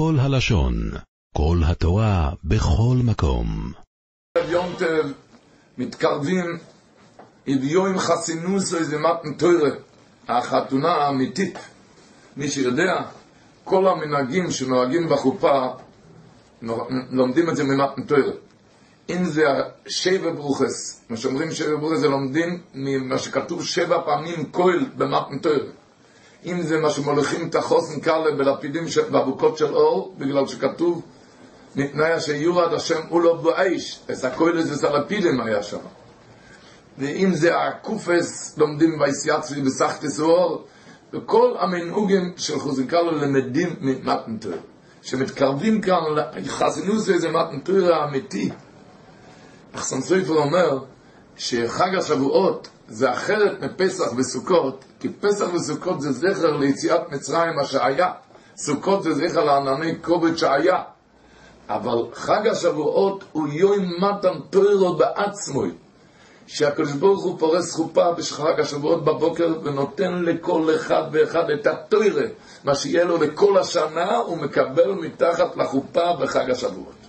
כל הלשון, כל התורה, בכל מקום. יום טל מתקרבים הביאו עם חסינוס איזה מתן תוירה, החתונה האמיתית. מי שיודע, כל המנהגים שנוהגים בחופה, לומדים את זה ממתן תוירה. אם זה שבע ברוכס, מה שאומרים שבע ברוכס זה לומדים ממה שכתוב שבע פעמים כהל במתן תוירה. אם זה מה שמוליכים את החוסן קלה בלפידים של, באבוקות של אור, בגלל שכתוב מפני אשר יורד השם הוא לא באש, אז הכהל הזה זה לפידים היה שם. ואם זה הקופס, לומדים וייסייצרי בסחטס אור, וכל המנהוגים של חוזיקלו למדים ממתנתר, שמתקרבים כאן לחסינוס איזה מתנתר האמיתי. אחסן סופר אומר שחג השבועות זה אחרת מפסח וסוכות, כי פסח וסוכות זה זכר ליציאת מצרים מה שהיה, סוכות זה זכר לענני כובד שהיה, אבל חג השבועות הוא יום מתן תוירו בעצמוי, שהקדוש ברוך הוא פורס חופה בחג השבועות בבוקר ונותן לכל אחד ואחד את התוירה, מה שיהיה לו לכל השנה הוא מקבל מתחת לחופה בחג השבועות.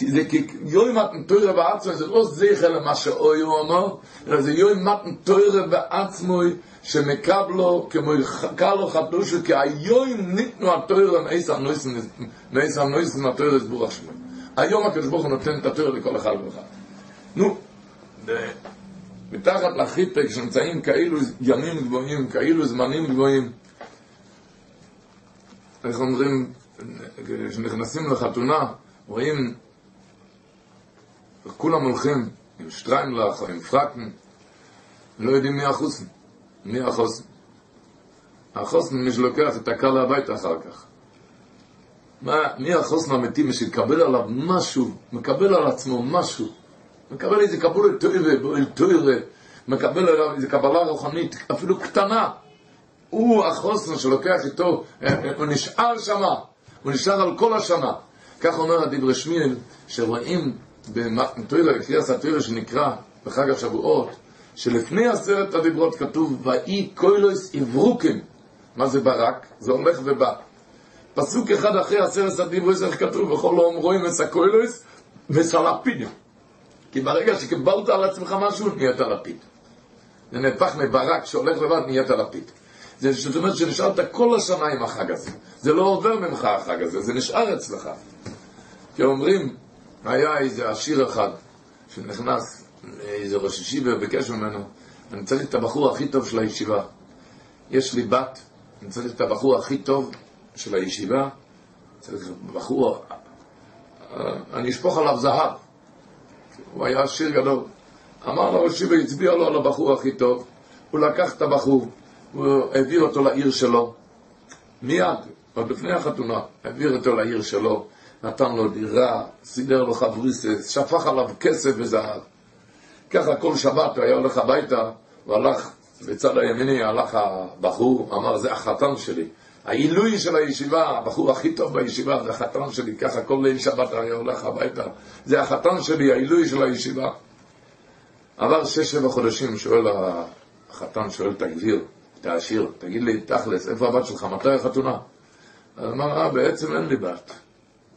זה כי יום מתן תוירה בעצמוי זה לא זכר למה שאוי הוא אמר, אלא זה יום מתן תוירה בעצמוי שמקבלו כמו קלו חדושו כי היום ניתנו התוירה מאיסר נויסן מאיסר נויסן התוירה סבור השמוי. היום הקדוש ברוך הוא נותן את התוירה לכל אחד ואחד. נו, מתחת לחיפק שנמצאים כאילו ימים גבוהים, כאילו זמנים גבוהים, איך אומרים, כשנכנסים לחתונה, רואים, כולם הולכים עם שטריימלח או עם פרקן, לא יודעים מי החוסן, מי החוסן. החוסן מי שלוקח את הקל הביתה אחר כך. מה, מי החוסן האמיתי, מי שיקבל עליו משהו, מקבל על עצמו משהו, מקבל איזה קבולה טוירה, טוירה, מקבל עליו איזה קבלה רוחנית, אפילו קטנה. הוא החוסן שלוקח איתו, הוא נשאר שמה, הוא נשאר על כל השנה. כך אומר הדברי שמיאל, שרואים בטוירה, קריאס הטוירה שנקרא בחג השבועות, שלפני עשרת הדיברות כתוב, ואי קוילוס עברוקם. מה זה ברק? זה הולך ובא. פסוק אחד אחרי עשרת הדיברות, איך כתוב, בכל לא אומרואים את הקוילוס וסלפידים. כי ברגע שקיבלת על עצמך משהו, נהיית לפיד. זה נהפך מברק שהולך לבד, נהיית לפיד. זה זאת אומרת שנשארת כל השנה עם החג הזה. זה לא עובר ממך החג הזה, זה נשאר אצלך. כי אומרים, היה איזה עשיר אחד שנכנס לאיזה ראש ישיבה וביקש ממנו, אני צריך את הבחור הכי טוב של הישיבה. יש לי בת, אני צריך את הבחור הכי טוב של הישיבה, צריך בחור, אני אשפוך עליו זהב. הוא היה עשיר גדול. אמר לו ראש ישיבה, הצביע לו על הבחור הכי טוב, הוא לקח את הבחור, הוא העביר אותו לעיר שלו, מיד, עוד לפני החתונה, העביר אותו לעיר שלו, נתן לו דירה, סידר לו חבריסס, שפך עליו כסף וזהב. ככה כל שבת הוא היה הולך הביתה, הוא הלך, בצד הימיני הלך הבחור, אמר, זה החתן שלי. העילוי של הישיבה, הבחור הכי טוב בישיבה, זה החתן שלי, ככה כל ליל שבת היה הולך הביתה. זה החתן שלי, העילוי של הישיבה. עבר שש שבע חודשים, שואל החתן, שואל את הגביר, את העשיר, תגיד לי, תכלס, איפה הבת שלך, מתי החתונה? אז אמר, אה, בעצם אין לי בת.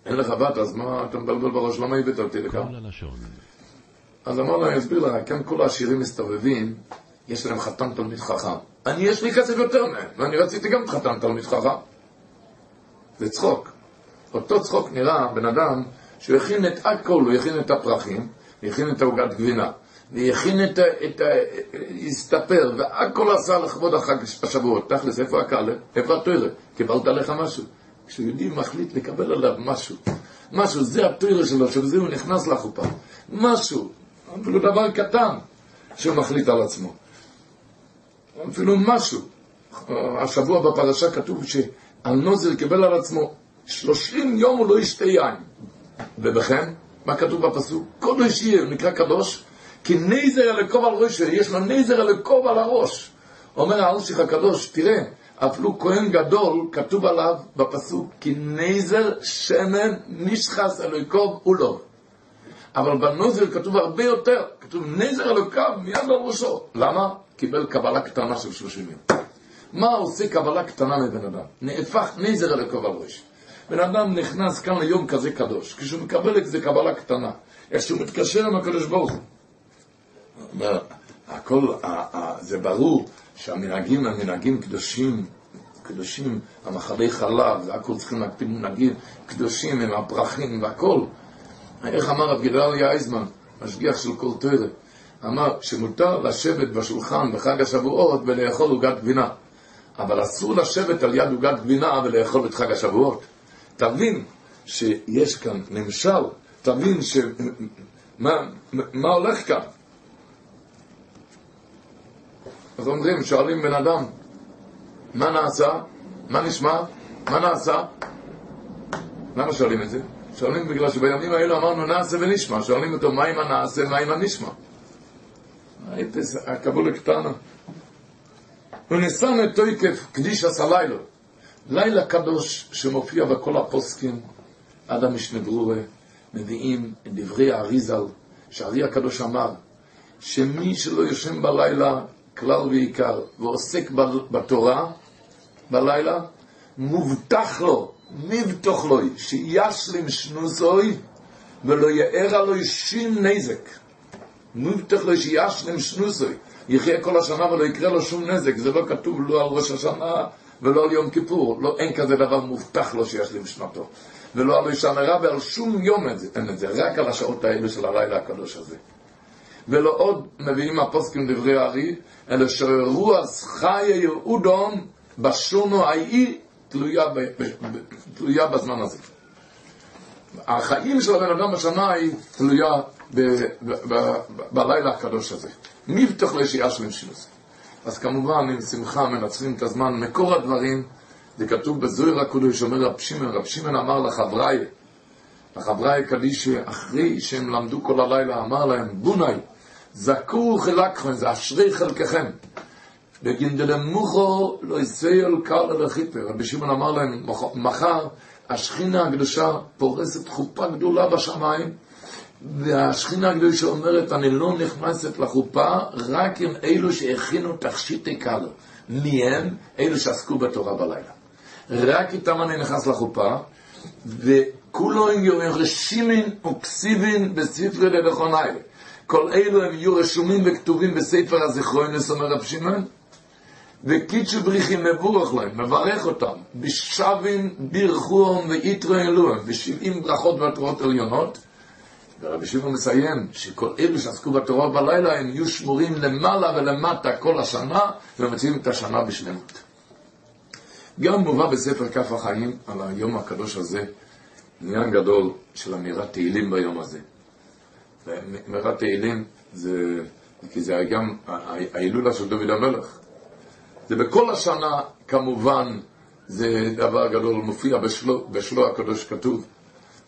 אין לך בת, אז מה אתה מבלבל בראש, למה הבאת אותי לכאן? אז אמר לו, אני אסביר לך, כאן כל העשירים מסתובבים, יש להם חתן תלמיד חכם. אני, יש לי כסף יותר מהם, ואני רציתי גם חתן תלמיד חכם. זה צחוק. אותו צחוק נראה בן אדם שהוא הכין את הכל, הוא הכין את הפרחים, הכין את העוגת גבינה, והכין את ה... את ה... הסתפר, והכל עשה לכבוד החג השבועות. תכלס, איפה הקהל? איפה התוירה? קיבלת עליך משהו. כשיהודי מחליט לקבל עליו משהו, משהו, זה התוירה שלו, שבזה הוא נכנס לחופה. משהו, אפילו דבר קטן, שהוא מחליט על עצמו. אפילו משהו. השבוע בפרשה כתוב שהנוזר קיבל על עצמו שלושים יום הוא לא ישתה יין. ובכן, מה כתוב בפסוק? קודש יהיה, הוא נקרא קדוש, כי נזר אלקוב על ראשו, יש לו נזר אלקוב על הראש. אומר האלשיך הקדוש, תראה, אפילו כהן גדול, כתוב עליו בפסוק, כי נזר שמן נשחס אלוקוב הוא לא. אבל בנוזר כתוב הרבה יותר, כתוב נזר אלוקיו מיד על ראשו. למה? קיבל קבלה קטנה של שלושים יום. מה עושה קבלה קטנה מבן אדם? נהפך נזר אל הכובע ראש. בן אדם נכנס כאן ליום כזה קדוש, כשהוא מקבל את זה קבלה קטנה, איך שהוא מתקשר עם הקדוש ברוך הוא. הכל, זה ברור שהמנהגים הם מנהגים קדושים, קדושים, המחלי חלב, והכל צריכים להקפיד מנהגים קדושים עם הפרחים והכל. איך אמר רב גדליה אייזמן, משגיח של כל תוירה, אמר שמותר לשבת בשולחן בחג השבועות ולאכול עוגת גבינה, אבל אסור לשבת על יד עוגת גבינה ולאכול את חג השבועות. תבין שיש כאן נמשל, תבין ש... מה, מה הולך כאן? אז אומרים, שואלים בן אדם, מה נעשה? מה נשמע? מה נעשה? למה שואלים את זה? שואלים בגלל שבימים האלו אמרנו נעשה ונשמע, שואלים אותו מה עם הנעשה, מה עם הנשמע? הייתי הקבולה קטנה. ונסם את תויקף קדיש עשה לילה. לילה קדוש שמופיע בכל הפוסקים עד המשנה ברורה, מביאים את דברי האריזל, שהארי הקדוש אמר, שמי שלא יושן בלילה כלל ועיקר ועוסק בתורה בלילה, מובטח לו, מבטוח לו, שישלים שנוסוי ולא יאר עלוי שום נזק. מובטח לו שישלים שנוסוי, יחיה כל השנה ולא יקרה לו שום נזק, זה לא כתוב לא על ראש השנה ולא על יום כיפור, לא, אין כזה דבר מובטח לו שישלים שנתו. ולא על אישה נראה ועל שום יום אין את זה, רק על השעות האלה של הלילה הקדוש הזה. ולא עוד מביאים הפוסקים דברי הארי, אלא שרוח חיי יהודום בשונו האי תלויה, תלויה בזמן הזה. החיים של הבן אדם בשנה היא תלויה ב, ב, ב, בלילה הקדוש הזה. מי בתוך לישייה של שינוס. אז כמובן, עם שמחה מנצחים את הזמן. מקור הדברים, זה כתוב בזוהר הקודש, אומר רב שמעון, רב שמעון אמר לחבריי, לחבריי קדישי, אחרי שהם למדו כל הלילה, אמר להם, בונאי, זכו חלקכם, זה אשרי חלקכם. בגינדלמוכו לא יסייל קל אל החיפר. רבי שמעון אמר להם, מחר השכינה הקדושה פורסת חופה גדולה בשמיים, והשכינה הקדושה אומרת, אני לא נכנסת לחופה רק עם אלו שהכינו תכשיטי קל. מי הם? אלו שעסקו בתורה בלילה. רק איתם אני נכנס לחופה, וכולו רשימין וכסיבין בספרי ללכוני. כל אלו הם יהיו רשומים וכתובים בספר הזיכרונס, אומר רב שמעון, וקידשו בריחים מבורך להם, מברך אותם, בשבים בירכוהם ויתרו אלוהם, בשבעים ברכות והתורות עליונות, ורבי שמעון מסיים שכל אלו שעסקו בתורה בלילה הם יהיו שמורים למעלה ולמטה כל השנה ומציעים את השנה בשלמות. גם מובא בספר כף החיים על היום הקדוש הזה עניין גדול של אמירת תהילים ביום הזה. אמירת תהילים זה, כי זה גם ההילולה של דוד המלך. זה בכל השנה, כמובן, זה דבר גדול, מופיע בשלו, בשלו הקדוש כתוב.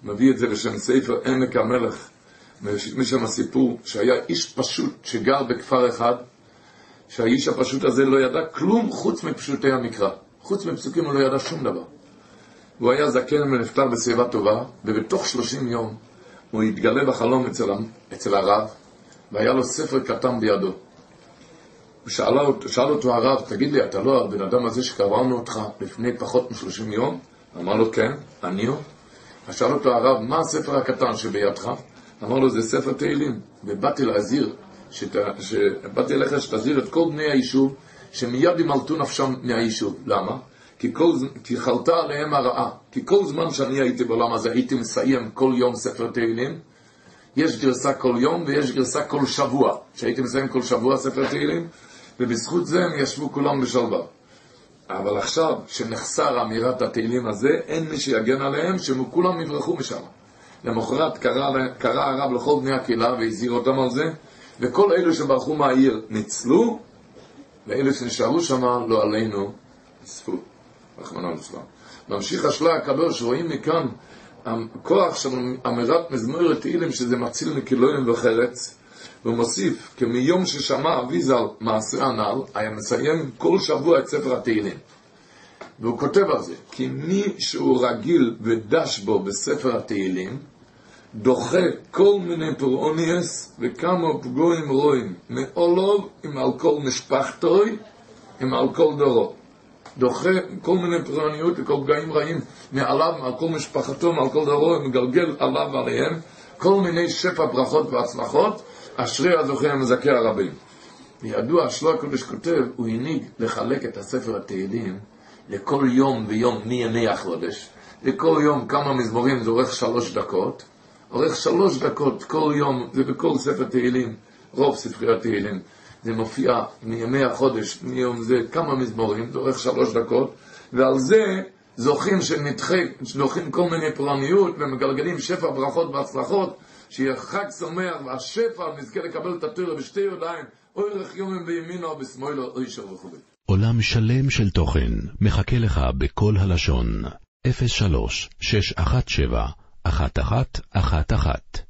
מביא את זה לשם ספר עמק המלך, משם הסיפור שהיה איש פשוט שגר בכפר אחד, שהאיש הפשוט הזה לא ידע כלום חוץ מפשוטי המקרא. חוץ מפסוקים הוא לא ידע שום דבר. הוא היה זקן ונפטר בשיבה טובה, ובתוך שלושים יום הוא התגלה בחלום אצל, אצל הרב, והיה לו ספר קטן בידו. הוא שאל, שאל אותו הרב, תגיד לי, אתה לא הבן אדם הזה שקראנו אותך לפני פחות משלושים יום? אמר לו, כן, אני הוא. אז שאל אותו הרב, מה הספר הקטן שבידך? אמר לו, זה ספר תהילים. ובאתי להזהיר, שת, שבאתי אליך שתזהיר את כל בני היישוב, שמיד ימלטו נפשם מהיישוב. למה? כי, כל, כי חלתה עליהם הרעה. כי כל זמן שאני הייתי בעולם הזה, הייתי מסיים כל יום ספר תהילים. יש גרסה כל יום ויש גרסה כל שבוע. שהייתי מסיים כל שבוע ספר תהילים, ובזכות זה הם ישבו כולם בשלווה. אבל עכשיו, שנחסר אמירת התהילים הזה, אין מי שיגן עליהם, שהם כולם יברחו משם. למחרת קרא, קרא הרב לכל בני הקהילה והזהיר אותם על זה, וכל אלו שברחו מהעיר ניצלו, ואלו שנשארו שם, לא עלינו, אספו. רחמנא ליצלן. ממשיך השלה הקדוש, רואים מכאן הכוח של אמירת מזמור תהילים, שזה מציל מכילויים וחרץ, והוא מוסיף, כמיום ששמע אביזל מעשה הנ"ל, היה מסיים כל שבוע את ספר התהילים. והוא כותב על זה, כי מי שהוא רגיל ודש בו בספר התהילים, דוחה כל מיני פרעוניאס וכמה פגועים רואים, מאולוב עם על כל משפחתוי, עם על כל דורו. דוחה כל מיני פרעניות וכל פגעים רעים מעליו, מעל כל משפחתו, מעל כל דרו, מגלגל עליו ועליהם כל מיני שפע ברכות והצלחות, אשרי הזוכה המזכה הרבים. וידוע, שלו הקודש כותב, הוא הנהיג לחלק את הספר התהילים לכל יום ויום מימי החודש. לכל יום כמה מזמורים זה אורך שלוש דקות. אורך שלוש דקות כל יום, זה בכל ספר תהילים, רוב ספרי התהילים. זה מופיע מימי החודש, מיום זה כמה מזמורים, זה אורך שלוש דקות, ועל זה זוכים שנדחק, זוכים כל מיני פרעניות ומגלגלים שפע ברכות והצלחות, שיהיה חג שמח והשפע נזכה לקבל את התורה בשתי ידיים, אוי רך יומים בימינו ובשמאלו, אוי שר וכו'. עולם שלם של תוכן מחכה לך בכל הלשון, 03 617 1111